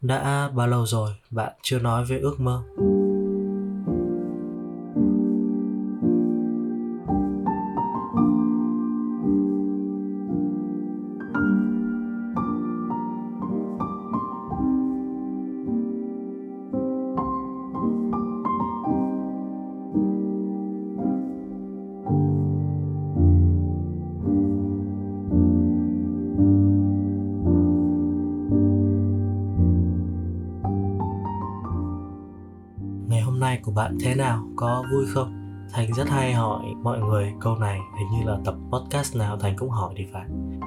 Đã bao lâu rồi bạn chưa nói về ước mơ? Thế nào? Có vui không? Thành rất hay hỏi mọi người câu này, Hình như là tập podcast nào Thành cũng hỏi thì phải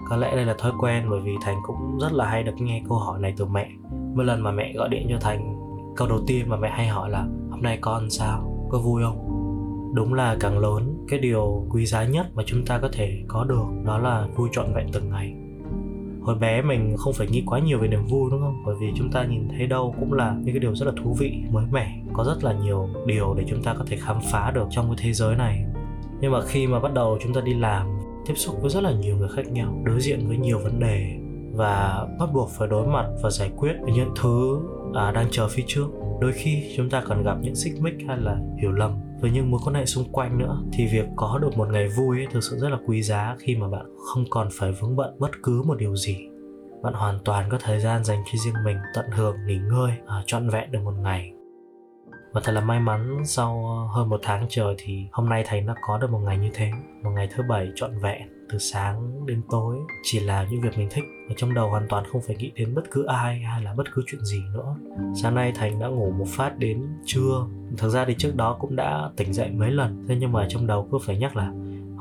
Có lẽ đây là thói quen, bởi vì Thành cũng rất là hay được nghe câu hỏi này từ mẹ Mỗi lần mà mẹ gọi điện cho Thành, Câu đầu tiên mà mẹ hay hỏi là, Hôm nay con sao? Có vui không? Đúng là càng lớn, Cái điều quý giá nhất mà chúng ta có thể có được, Đó là vui trọn vẹn từng ngày hồi bé mình không phải nghĩ quá nhiều về niềm vui đúng không? Bởi vì chúng ta nhìn thấy đâu cũng là những cái điều rất là thú vị mới mẻ. Có rất là nhiều điều để chúng ta có thể khám phá được trong cái thế giới này. Nhưng mà khi mà bắt đầu chúng ta đi làm tiếp xúc với rất là nhiều người khác nhau đối diện với nhiều vấn đề và bắt buộc phải đối mặt và giải quyết những thứ à, đang chờ phía trước đôi khi chúng ta còn gặp những xích mích hay là hiểu lầm với những mối quan hệ xung quanh nữa. Thì việc có được một ngày vui ấy thực sự rất là quý giá khi mà bạn không còn phải vướng bận bất cứ một điều gì. Bạn hoàn toàn có thời gian dành cho riêng mình tận hưởng nghỉ ngơi à, trọn vẹn được một ngày. Và thật là may mắn sau hơn một tháng trời thì hôm nay thầy đã có được một ngày như thế. Một ngày thứ bảy trọn vẹn từ sáng đến tối. Chỉ là những việc mình thích và trong đầu hoàn toàn không phải nghĩ đến bất cứ ai hay là bất cứ chuyện gì nữa. Sáng nay thành đã ngủ một phát đến trưa thực ra thì trước đó cũng đã tỉnh dậy mấy lần thế nhưng mà trong đầu cứ phải nhắc là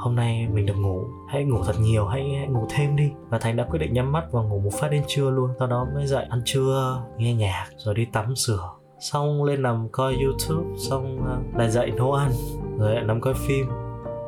hôm nay mình được ngủ hãy ngủ thật nhiều hãy, hãy ngủ thêm đi. Và thành đã quyết định nhắm mắt và ngủ một phát đến trưa luôn sau đó mới dậy ăn trưa nghe nhạc rồi đi tắm rửa. Xong lên nằm coi youtube xong ờ, lại dậy nấu ăn rồi lại nằm coi phim.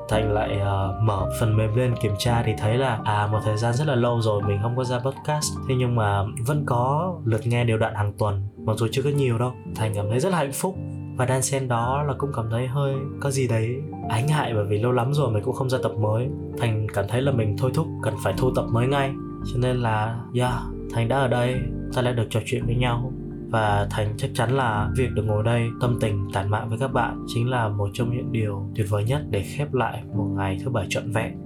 Thành lại uh, mở phần mềm lên kiểm tra thì thấy là à một thời gian rất là lâu rồi mình không có ra podcast. Thế nhưng mà vẫn có lượt nghe đều đặn hàng tuần mặc dù chưa có nhiều đâu. Thành cảm thấy rất là hạnh phúc và đan xen đó là cũng cảm thấy hơi có gì đấy ái ngại bởi vì lâu lắm rồi mình cũng không ra tập mới. Thành cảm thấy là mình thôi thúc, cần phải thu tập mới ngay. Cho nên là, yeah, thành đã ở đây, ta lại được trò chuyện với nhau. Và thành chắc chắn là việc được ngồi đây tâm tình tản mạn với các bạn chính là một trong những điều tuyệt vời nhất để khép lại một ngày thứ bảy trọn vẹn.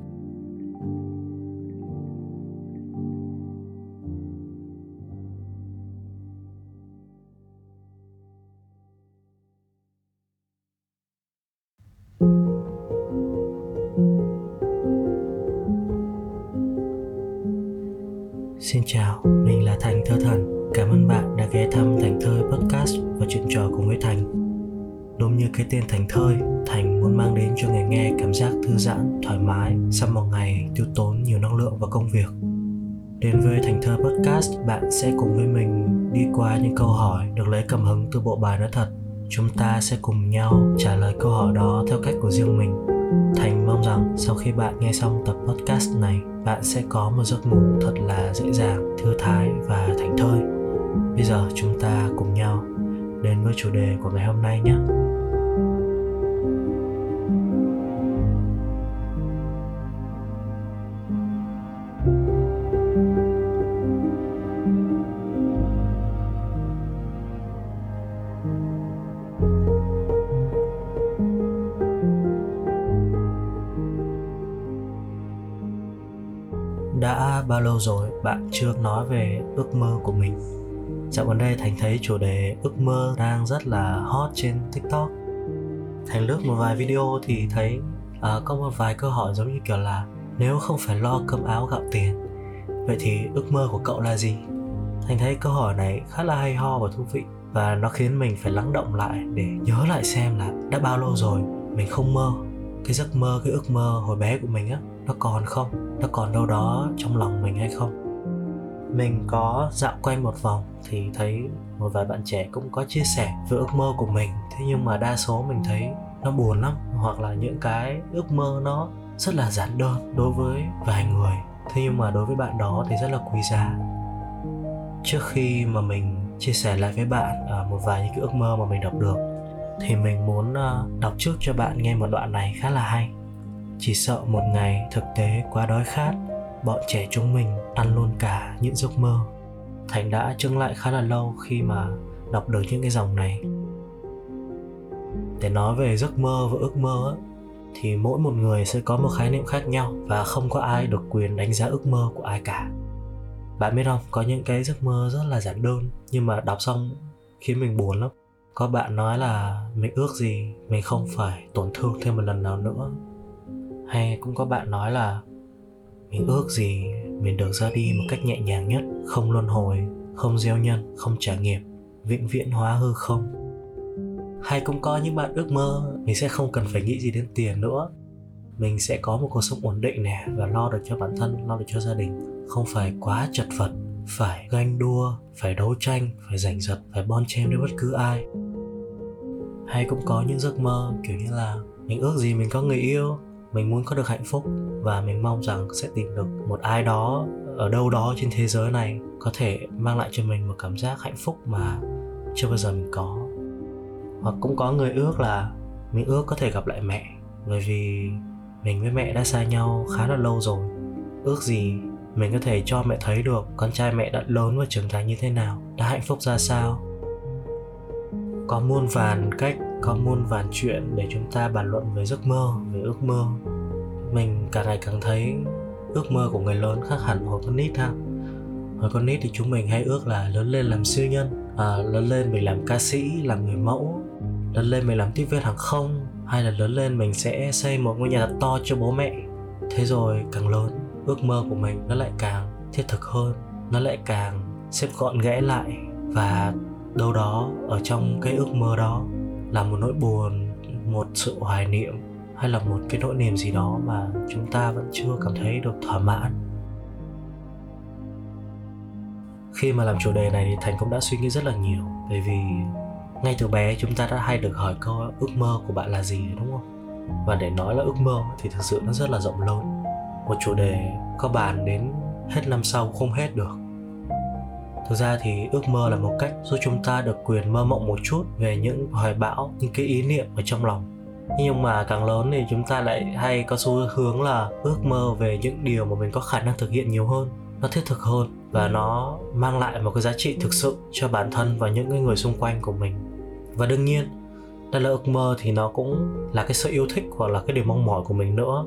Xin chào, mình là Thành Thơ Thần. Cảm ơn bạn đã ghé thăm Thành Thơi Podcast và chuyện trò cùng với Thành. Đúng như cái tên Thành Thơi, Thành muốn mang đến cho người nghe cảm giác thư giãn, thoải mái sau một ngày tiêu tốn nhiều năng lượng và công việc. Đến với Thành Thơ Podcast, bạn sẽ cùng với mình đi qua những câu hỏi được lấy cảm hứng từ bộ bài nói thật. Chúng ta sẽ cùng nhau trả lời câu hỏi đó theo cách của riêng mình. Thành mong rằng sau khi bạn nghe xong tập podcast này, bạn sẽ có một giấc ngủ thật là dễ dàng, thư thái và thành thơi. Bây giờ chúng ta cùng nhau đến với chủ đề của ngày hôm nay nhé. Bao lâu rồi bạn chưa nói về ước mơ của mình? Dạo gần đây Thành thấy chủ đề ước mơ đang rất là hot trên TikTok. Thành lướt một vài video thì thấy uh, có một vài câu hỏi giống như kiểu là nếu không phải lo cơm áo gạo tiền, vậy thì ước mơ của cậu là gì? Thành thấy câu hỏi này khá là hay ho và thú vị và nó khiến mình phải lắng động lại để nhớ lại xem là đã bao lâu rồi mình không mơ cái giấc mơ cái ước mơ hồi bé của mình á nó còn không nó còn đâu đó trong lòng mình hay không? Mình có dạo quanh một vòng thì thấy một vài bạn trẻ cũng có chia sẻ về ước mơ của mình. Thế nhưng mà đa số mình thấy nó buồn lắm, hoặc là những cái ước mơ nó rất là giản đơn đối với vài người. Thế nhưng mà đối với bạn đó thì rất là quý giá. Trước khi mà mình chia sẻ lại với bạn à, một vài những cái ước mơ mà mình đọc được, thì mình muốn à, đọc trước cho bạn nghe một đoạn này khá là hay chỉ sợ một ngày thực tế quá đói khát, bọn trẻ chúng mình ăn luôn cả những giấc mơ. Thành đã trưng lại khá là lâu khi mà đọc được những cái dòng này. Để nói về giấc mơ và ước mơ thì mỗi một người sẽ có một khái niệm khác nhau và không có ai được quyền đánh giá ước mơ của ai cả. Bạn biết không, có những cái giấc mơ rất là giản đơn, nhưng mà đọc xong khiến mình buồn lắm. Có bạn nói là mình ước gì mình không phải tổn thương thêm một lần nào nữa hay cũng có bạn nói là mình ước gì mình được ra đi một cách nhẹ nhàng nhất, không luân hồi, không gieo nhân, không trả nghiệp, vĩnh viễn hóa hư không? Hay cũng có những bạn ước mơ mình sẽ không cần phải nghĩ gì đến tiền nữa. Mình sẽ có một cuộc sống ổn định nè và lo được cho bản thân, lo được cho gia đình. Không phải quá chật vật, phải ganh đua, phải đấu tranh, phải giành giật, phải bon chen với bất cứ ai. Hay cũng có những giấc mơ kiểu như là mình ước gì mình có người yêu mình muốn có được hạnh phúc và mình mong rằng sẽ tìm được một ai đó ở đâu đó trên thế giới này có thể mang lại cho mình một cảm giác hạnh phúc mà chưa bao giờ mình có. Hoặc cũng có người ước là mình ước có thể gặp lại mẹ, bởi vì mình với mẹ đã xa nhau khá là lâu rồi. Ước gì mình có thể cho mẹ thấy được con trai mẹ đã lớn và trưởng thành như thế nào, đã hạnh phúc ra sao. Có muôn vàn cách có muôn vàn chuyện để chúng ta bàn luận về giấc mơ về ước mơ. Mình càng ngày càng thấy ước mơ của người lớn khác hẳn hồi con nít ha. Hồi con nít thì chúng mình hay ước là lớn lên làm siêu nhân à, lớn lên mình làm ca sĩ làm người mẫu lớn lên mình làm tiếp viên hàng không hay là lớn lên mình sẽ xây một ngôi nhà thật to cho bố mẹ. Thế rồi càng lớn ước mơ của mình nó lại càng thiết thực hơn nó lại càng xếp gọn ghẽ lại. Và đâu đó ở trong cái ước mơ đó là một nỗi buồn, một sự hoài niệm hay là một cái nỗi niềm gì đó mà chúng ta vẫn chưa cảm thấy được thỏa mãn. Khi mà làm chủ đề này thì thành cũng đã suy nghĩ rất là nhiều, bởi vì ngay từ bé chúng ta đã hay được hỏi câu ước mơ của bạn là gì, đúng không? Và để nói là ước mơ thì thực sự nó rất là rộng lớn. Một chủ đề có bàn đến hết năm sau không hết được thực ra thì ước mơ là một cách giúp chúng ta được quyền mơ mộng một chút về những hoài bão, những cái ý niệm ở trong lòng. Nhưng mà càng lớn thì chúng ta lại hay có xu hướng là ước mơ về những điều mà mình có khả năng thực hiện nhiều hơn, nó thiết thực hơn và nó mang lại một cái giá trị thực sự cho bản thân và những cái người xung quanh của mình. Và đương nhiên, đây là ước mơ thì nó cũng là cái sự yêu thích hoặc là cái điều mong mỏi của mình nữa.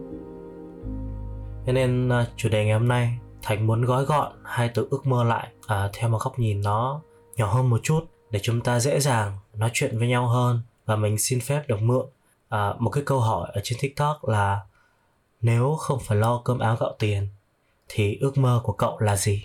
Thế nên à, chủ đề ngày hôm nay thành muốn gói gọn hai từ ước mơ lại? À, theo một góc nhìn nó nhỏ hơn một chút để chúng ta dễ dàng nói chuyện với nhau hơn và mình xin phép được mượn. À, một cái câu hỏi ở trên tiktok là nếu không phải lo cơm áo gạo tiền thì ước mơ của cậu là gì?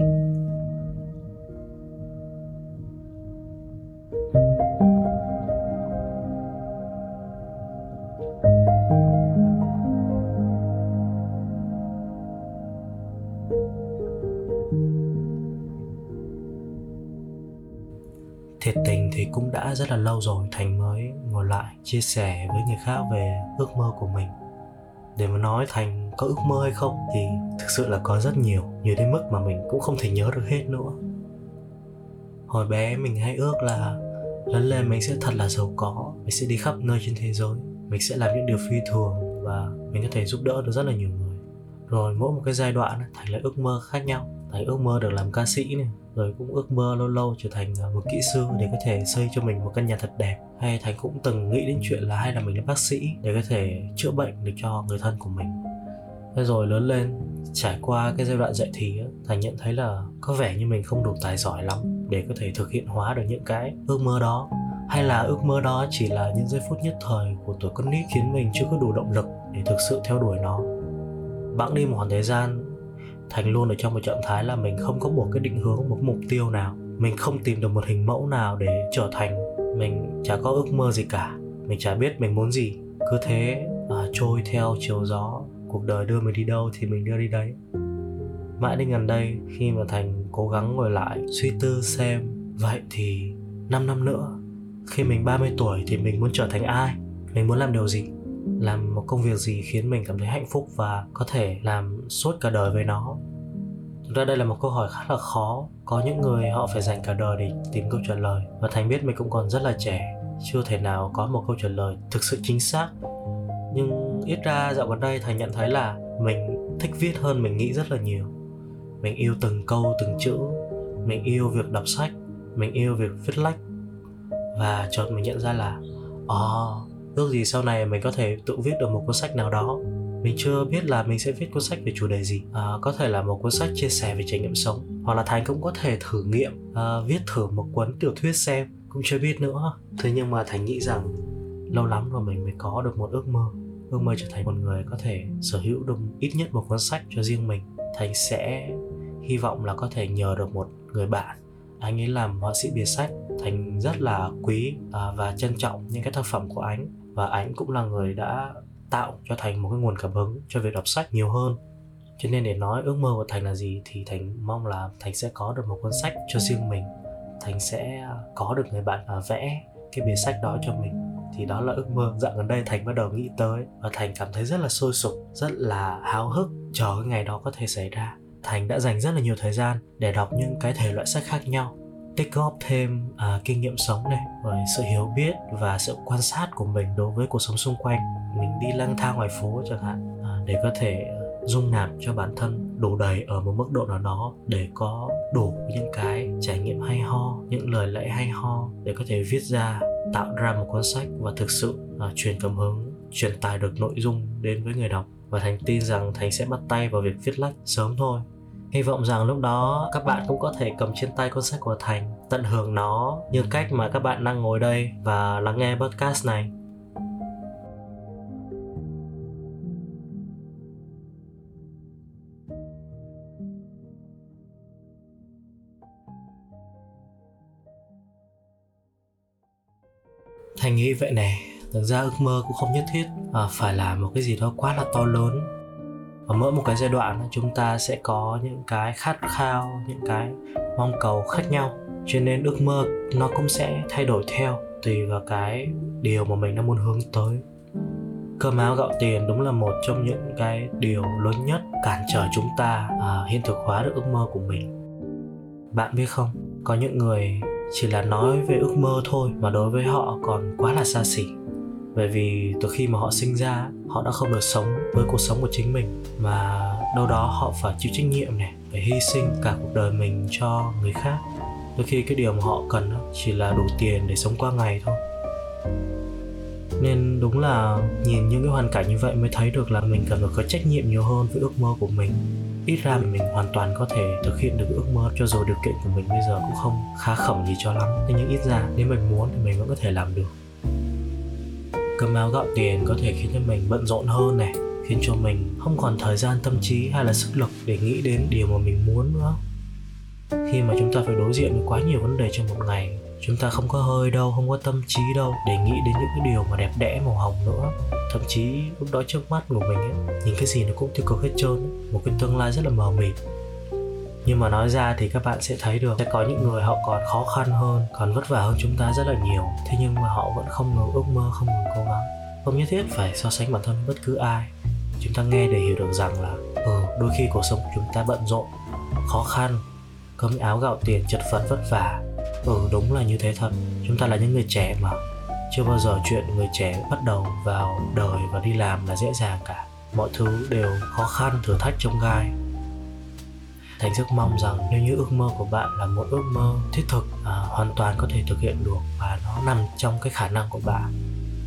Rất là lâu rồi thành mới ngồi lại chia sẻ với người khác về ước mơ của mình. Để mà nói thành có ước mơ hay không thì thực sự là có rất nhiều nhiều đến mức mà mình cũng không thể nhớ được hết nữa. Hồi bé mình hay ước là lớn lên mình sẽ thật là giàu có, mình sẽ đi khắp nơi trên thế giới, mình sẽ làm những điều phi thường và mình có thể giúp đỡ được rất là nhiều người. Rồi mỗi một cái giai đoạn thành là ước mơ khác nhau thành ước mơ được làm ca sĩ này rồi cũng ước mơ lâu lâu trở thành à, một kỹ sư để có thể xây cho mình một căn nhà thật đẹp. Hay thành cũng từng nghĩ đến chuyện là hay là mình là bác sĩ để có thể chữa bệnh được cho người thân của mình. Thế rồi lớn lên, trải qua cái giai đoạn dạy thì thành nhận thấy là có vẻ như mình không đủ tài giỏi lắm để có thể thực hiện hóa được những cái ước mơ đó. Hay là ước mơ đó chỉ là những giây phút nhất thời của tuổi con nít khiến mình chưa có đủ động lực để thực sự theo đuổi nó. Bẵng đi một khoảng thời gian thành luôn ở trong một trạng thái là mình không có một cái định hướng một mục tiêu nào. Mình không tìm được một hình mẫu nào để trở thành mình chả có ước mơ gì cả. Mình chả biết mình muốn gì. Cứ thế à, trôi theo chiều gió. Cuộc đời đưa mình đi đâu thì mình đưa đi đấy. Mãi đến gần đây khi mà thành cố gắng ngồi lại suy tư xem vậy thì 5 năm nữa khi mình 30 tuổi thì mình muốn trở thành ai? Mình muốn làm điều gì? Làm một công việc gì khiến mình cảm thấy hạnh phúc và có thể làm suốt cả đời với nó? Thực ra đây là một câu hỏi khá là khó. Có những người họ phải dành cả đời để tìm câu trả lời. Và Thành biết mình cũng còn rất là trẻ Chưa thể nào có một câu trả lời thực sự chính xác. Nhưng ít ra dạo gần đây Thành nhận thấy là mình thích viết hơn mình nghĩ rất là nhiều. Mình yêu từng câu từng chữ. Mình yêu việc đọc sách. Mình yêu việc viết lách. Và chợt mình nhận ra là ồ oh, ước gì sau này mình có thể tự viết được một cuốn sách nào đó. Mình chưa biết là mình sẽ viết cuốn sách về chủ đề gì. À, có thể là một cuốn sách chia sẻ về trải nghiệm sống hoặc là thành cũng có thể thử nghiệm à, viết thử một cuốn tiểu thuyết xem cũng chưa biết nữa. Thế nhưng mà thành nghĩ rằng lâu lắm rồi mình mới có được một ước mơ. Ước mơ trở thành một người có thể sở hữu được ít nhất một cuốn sách cho riêng mình. Thành sẽ hy vọng là có thể nhờ được một người bạn. Anh ấy làm họa sĩ bìa sách. Thành rất là quý à, và trân trọng những cái tác phẩm của anh và ảnh cũng là người đã tạo cho thành một cái nguồn cảm hứng cho việc đọc sách nhiều hơn. Cho nên để nói ước mơ của thành là gì thì thành mong là thành sẽ có được một cuốn sách cho riêng mình. Thành sẽ có được người bạn à, vẽ cái bìa sách đó cho mình. Thì đó là ước mơ dạo gần đây thành bắt đầu nghĩ tới. Và thành cảm thấy rất là sôi sục, rất là háo hức chờ cái ngày đó có thể xảy ra. Thành đã dành rất là nhiều thời gian để đọc những cái thể loại sách khác nhau tích góp thêm à, kinh nghiệm sống này rồi sự hiểu biết và sự quan sát của mình đối với cuộc sống xung quanh. Mình đi lang thang ngoài phố chẳng hạn à, để có thể dung nạp cho bản thân đủ đầy ở một mức độ nào đó để có đủ những cái trải nghiệm hay ho những lời lẽ hay ho để có thể viết ra tạo ra một cuốn sách và thực sự à, truyền cảm hứng truyền tải được nội dung đến với người đọc. Và thành tin rằng thành sẽ bắt tay vào việc viết lách sớm thôi hy vọng rằng lúc đó các bạn cũng có thể cầm trên tay cuốn sách của thành tận hưởng nó như cách mà các bạn đang ngồi đây và lắng nghe podcast này. Thành nghĩ vậy này thực ra ước mơ cũng không nhất thiết à, phải là một cái gì đó quá là to lớn ở mỗi một cái giai đoạn chúng ta sẽ có những cái khát khao những cái mong cầu khác nhau. Cho nên ước mơ nó cũng sẽ thay đổi theo tùy vào cái điều mà mình đang muốn hướng tới. Cơm áo gạo tiền đúng là một trong những cái điều lớn nhất cản trở chúng ta à, hiện thực hóa được ước mơ của mình. Bạn biết không? Có những người chỉ là nói về ước mơ thôi mà đối với họ còn quá là xa xỉ bởi vì từ khi mà họ sinh ra họ đã không được sống với cuộc sống của chính mình. Mà đâu đó họ phải chịu trách nhiệm này, phải hy sinh cả cuộc đời mình cho người khác. Đôi khi cái điều mà họ cần chỉ là đủ tiền để sống qua ngày thôi. Nên đúng là nhìn những cái hoàn cảnh như vậy mới thấy được là mình cần phải có trách nhiệm nhiều hơn với ước mơ của mình. Ít ra mình hoàn toàn có thể thực hiện được ước mơ cho dù điều kiện của mình bây giờ cũng không khá khẩm gì cho lắm. Thế nhưng ít ra nếu mình muốn thì mình vẫn có thể làm được cơm áo gạo tiền có thể khiến cho mình bận rộn hơn này khiến cho mình không còn thời gian tâm trí hay là sức lực để nghĩ đến điều mà mình muốn nữa. Khi mà chúng ta phải đối diện với quá nhiều vấn đề trong một ngày chúng ta không có hơi đâu không có tâm trí đâu để nghĩ đến những cái điều mà đẹp đẽ màu hồng nữa. Thậm chí lúc đó trước mắt của mình ấy, nhìn cái gì nó cũng tiêu cực hết trơn một cái tương lai rất là mờ mịt nhưng mà nói ra thì các bạn sẽ thấy được sẽ có những người họ còn khó khăn hơn, còn vất vả hơn chúng ta rất là nhiều. Thế nhưng mà họ vẫn không ngừng ước mơ, không ngừng cố gắng. Không nhất thiết phải so sánh bản thân bất cứ ai. Chúng ta nghe để hiểu được rằng là ừ đôi khi cuộc sống của chúng ta bận rộn, khó khăn, cơm áo gạo tiền chật vật vất vả. Ừ đúng là như thế thật. Chúng ta là những người trẻ mà. Chưa bao giờ chuyện người trẻ bắt đầu vào đời và đi làm là dễ dàng cả. Mọi thứ đều khó khăn, thử thách trong gai thành rất mong rằng nếu như ước mơ của bạn là một ước mơ thiết thực à, hoàn toàn có thể thực hiện được và nó nằm trong cái khả năng của bạn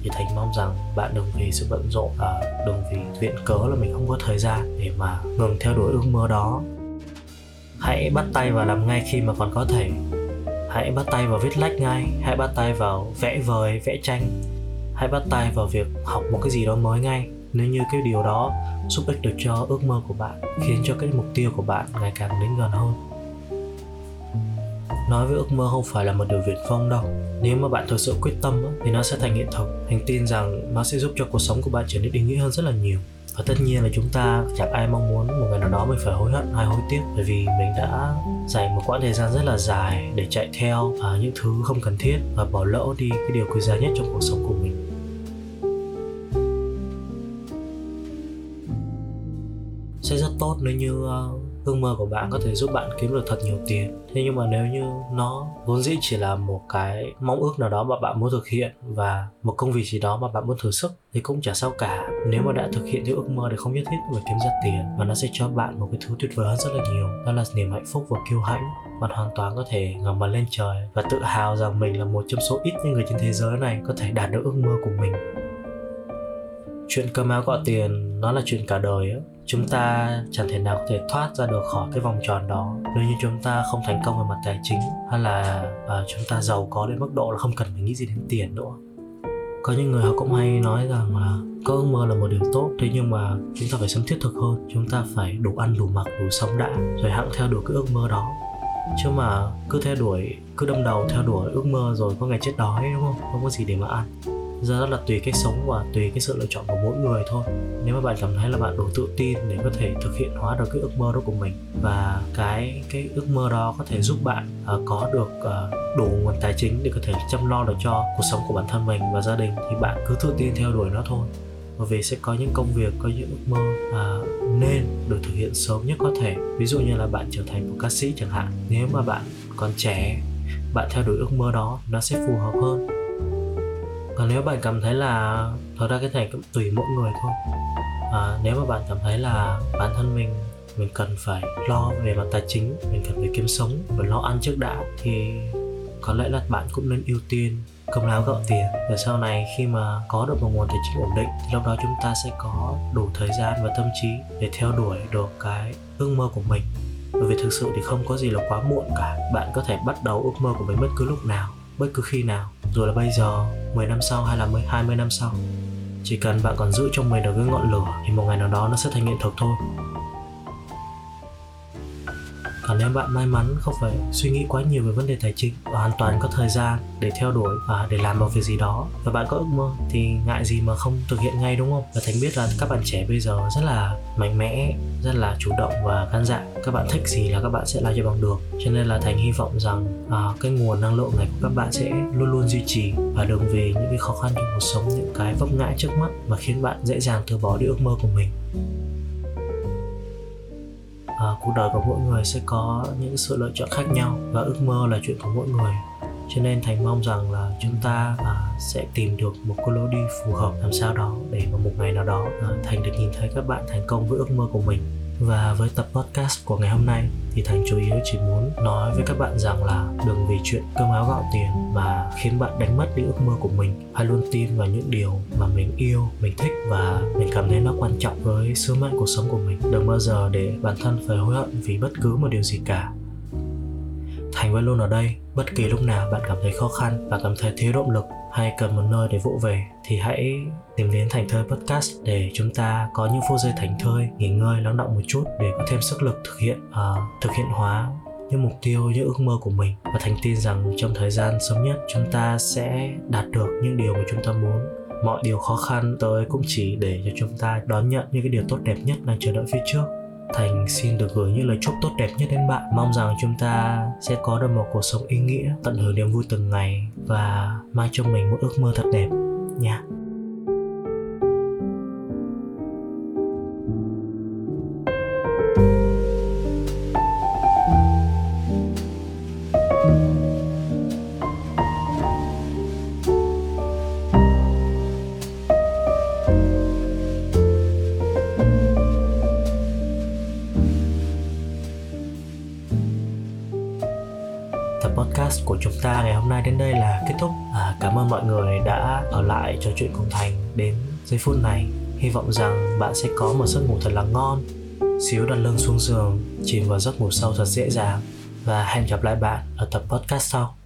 thì thành mong rằng bạn đừng vì sự bận rộn à, đừng vì viện cớ là mình không có thời gian để mà ngừng theo đuổi ước mơ đó. Hãy bắt tay vào làm ngay khi mà còn có thể. Hãy bắt tay vào viết lách ngay hãy bắt tay vào vẽ vời vẽ tranh. Hãy bắt tay vào việc học một cái gì đó mới ngay nếu như cái điều đó giúp ích được cho ước mơ của bạn, khiến cho cái mục tiêu của bạn ngày càng đến gần hơn. Nói với ước mơ không phải là một điều viển vông đâu. Nếu mà bạn thực sự quyết tâm thì nó sẽ thành hiện thực. Thành tin rằng nó sẽ giúp cho cuộc sống của bạn trở nên ý nghĩa hơn rất là nhiều. Và tất nhiên là chúng ta, chẳng ai mong muốn một ngày nào đó mình phải hối hận hay hối tiếc, bởi vì mình đã dành một quãng thời gian rất là dài để chạy theo à, những thứ không cần thiết và bỏ lỡ đi cái điều quý giá nhất trong cuộc sống của mình. Tốt nếu như uh, ước mơ của bạn có thể giúp bạn kiếm được thật nhiều tiền. Thế nhưng mà nếu như nó vốn dĩ chỉ là một cái mong ước nào đó mà bạn muốn thực hiện và một công việc gì đó mà bạn muốn thử sức thì cũng chả sao cả. Nếu mà đã thực hiện theo ước mơ thì không nhất thiết phải kiếm ra tiền và nó sẽ cho bạn một cái thứ tuyệt vời hơn rất là nhiều đó là niềm hạnh phúc và kiêu hãnh. Bạn hoàn toàn có thể ngẩng mặt lên trời và tự hào rằng mình là một trong số ít những người trên thế giới này có thể đạt được ước mơ của mình chuyện cơm áo gạo tiền nó là chuyện cả đời á. Chúng ta chẳng thể nào có thể thoát ra được khỏi cái vòng tròn đó nếu như chúng ta không thành công về mặt tài chính hay là à, chúng ta giàu có đến mức độ là không cần phải nghĩ gì đến tiền nữa. Có những người họ cũng hay nói rằng là có ước mơ là một điều tốt thế nhưng mà chúng ta phải sống thiết thực hơn chúng ta phải đủ ăn đủ mặc đủ sống đã rồi hãng theo đuổi cái ước mơ đó. Chứ mà cứ theo đuổi cứ đâm đầu theo đuổi ước mơ rồi có ngày chết đói đúng không? Không có gì để mà ăn ra rất là tùy cách sống và tùy cái sự lựa chọn của mỗi người thôi. Nếu mà bạn cảm thấy là bạn đủ tự tin để có thể thực hiện hóa được cái ước mơ đó của mình và cái cái ước mơ đó có thể giúp bạn uh, có được uh, đủ nguồn tài chính để có thể chăm lo được cho cuộc sống của bản thân mình và gia đình thì bạn cứ tự tin theo đuổi nó thôi. Bởi vì sẽ có những công việc có những ước mơ à, nên được thực hiện sớm nhất có thể. Ví dụ như là bạn trở thành một ca sĩ chẳng hạn. Nếu mà bạn còn trẻ bạn theo đuổi ước mơ đó nó sẽ phù hợp hơn còn nếu bạn cảm thấy là thật ra cái này cũng tùy mỗi người thôi. À, nếu mà bạn cảm thấy là bản thân mình mình cần phải lo về mặt tài chính mình cần phải kiếm sống và lo ăn trước đã thì có lẽ là bạn cũng nên ưu tiên cơm lao gạo tiền. Và sau này khi mà có được một nguồn tài chính ổn định thì lúc đó chúng ta sẽ có đủ thời gian và tâm trí để theo đuổi được cái ước mơ của mình. Bởi vì thực sự thì không có gì là quá muộn cả. Bạn có thể bắt đầu ước mơ của mình bất cứ lúc nào bất cứ khi nào rồi là bây giờ 10 năm sau hay là 20 năm sau, chỉ cần bạn còn giữ trong mình được cái ngọn lửa thì một ngày nào đó nó sẽ thành hiện thực thôi còn nếu bạn may mắn không phải suy nghĩ quá nhiều về vấn đề tài chính và hoàn toàn có thời gian để theo đuổi và để làm một việc gì đó. Và bạn có ước mơ thì ngại gì mà không thực hiện ngay đúng không? Và thành biết là các bạn trẻ bây giờ rất là mạnh mẽ rất là chủ động và gan dạ các bạn thích gì là các bạn sẽ làm cho bằng được. Cho nên là thành hy vọng rằng à, cái nguồn năng lượng này của các bạn sẽ luôn luôn duy trì và đừng về những cái khó khăn trong cuộc sống những cái vấp ngã trước mắt mà khiến bạn dễ dàng từ bỏ đi ước mơ của mình à, cuộc đời của mỗi người sẽ có những sự lựa chọn khác nhau và ước mơ là chuyện của mỗi người. Cho nên thành mong rằng là chúng ta à, sẽ tìm được một cái lối đi phù hợp làm sao đó để mà một ngày nào đó à, thành được nhìn thấy các bạn thành công với ước mơ của mình và với tập podcast của ngày hôm nay thì Thành chủ yếu chỉ muốn nói với các bạn rằng là đừng vì chuyện cơm áo gạo tiền mà khiến bạn đánh mất đi ước mơ của mình. Hãy luôn tin vào những điều mà mình yêu, mình thích và mình cảm thấy nó quan trọng với sứ mệnh cuộc sống của mình. Đừng bao giờ để bản thân phải hối hận vì bất cứ một điều gì cả. Thành vẫn luôn ở đây, bất kỳ lúc nào bạn cảm thấy khó khăn và cảm thấy thiếu động lực hay cần một nơi để vỗ về thì hãy tìm đến Thành Thơi Podcast để chúng ta có những phút giây thành thơi, nghỉ ngơi, lắng động một chút để có thêm sức lực thực hiện uh, thực hiện hóa những mục tiêu, những ước mơ của mình. Và Thành tin rằng trong thời gian sớm nhất chúng ta sẽ đạt được những điều mà chúng ta muốn. Mọi điều khó khăn tới cũng chỉ để cho chúng ta đón nhận những cái điều tốt đẹp nhất đang chờ đợi phía trước. Thành xin được gửi những lời chúc tốt đẹp nhất đến bạn Mong rằng chúng ta sẽ có được một cuộc sống ý nghĩa, Tận hưởng niềm vui từng ngày Và mang cho mình một ước mơ thật đẹp nha Yeah. Podcast của chúng ta ngày hôm nay đến đây là kết thúc. À, cảm ơn mọi người đã ở lại trò chuyện cùng thành đến giây phút này. Hy vọng rằng bạn sẽ có một giấc ngủ thật là ngon xíu đặt lưng xuống giường chìm vào giấc ngủ sâu thật dễ dàng. Và hẹn gặp lại bạn ở tập podcast sau.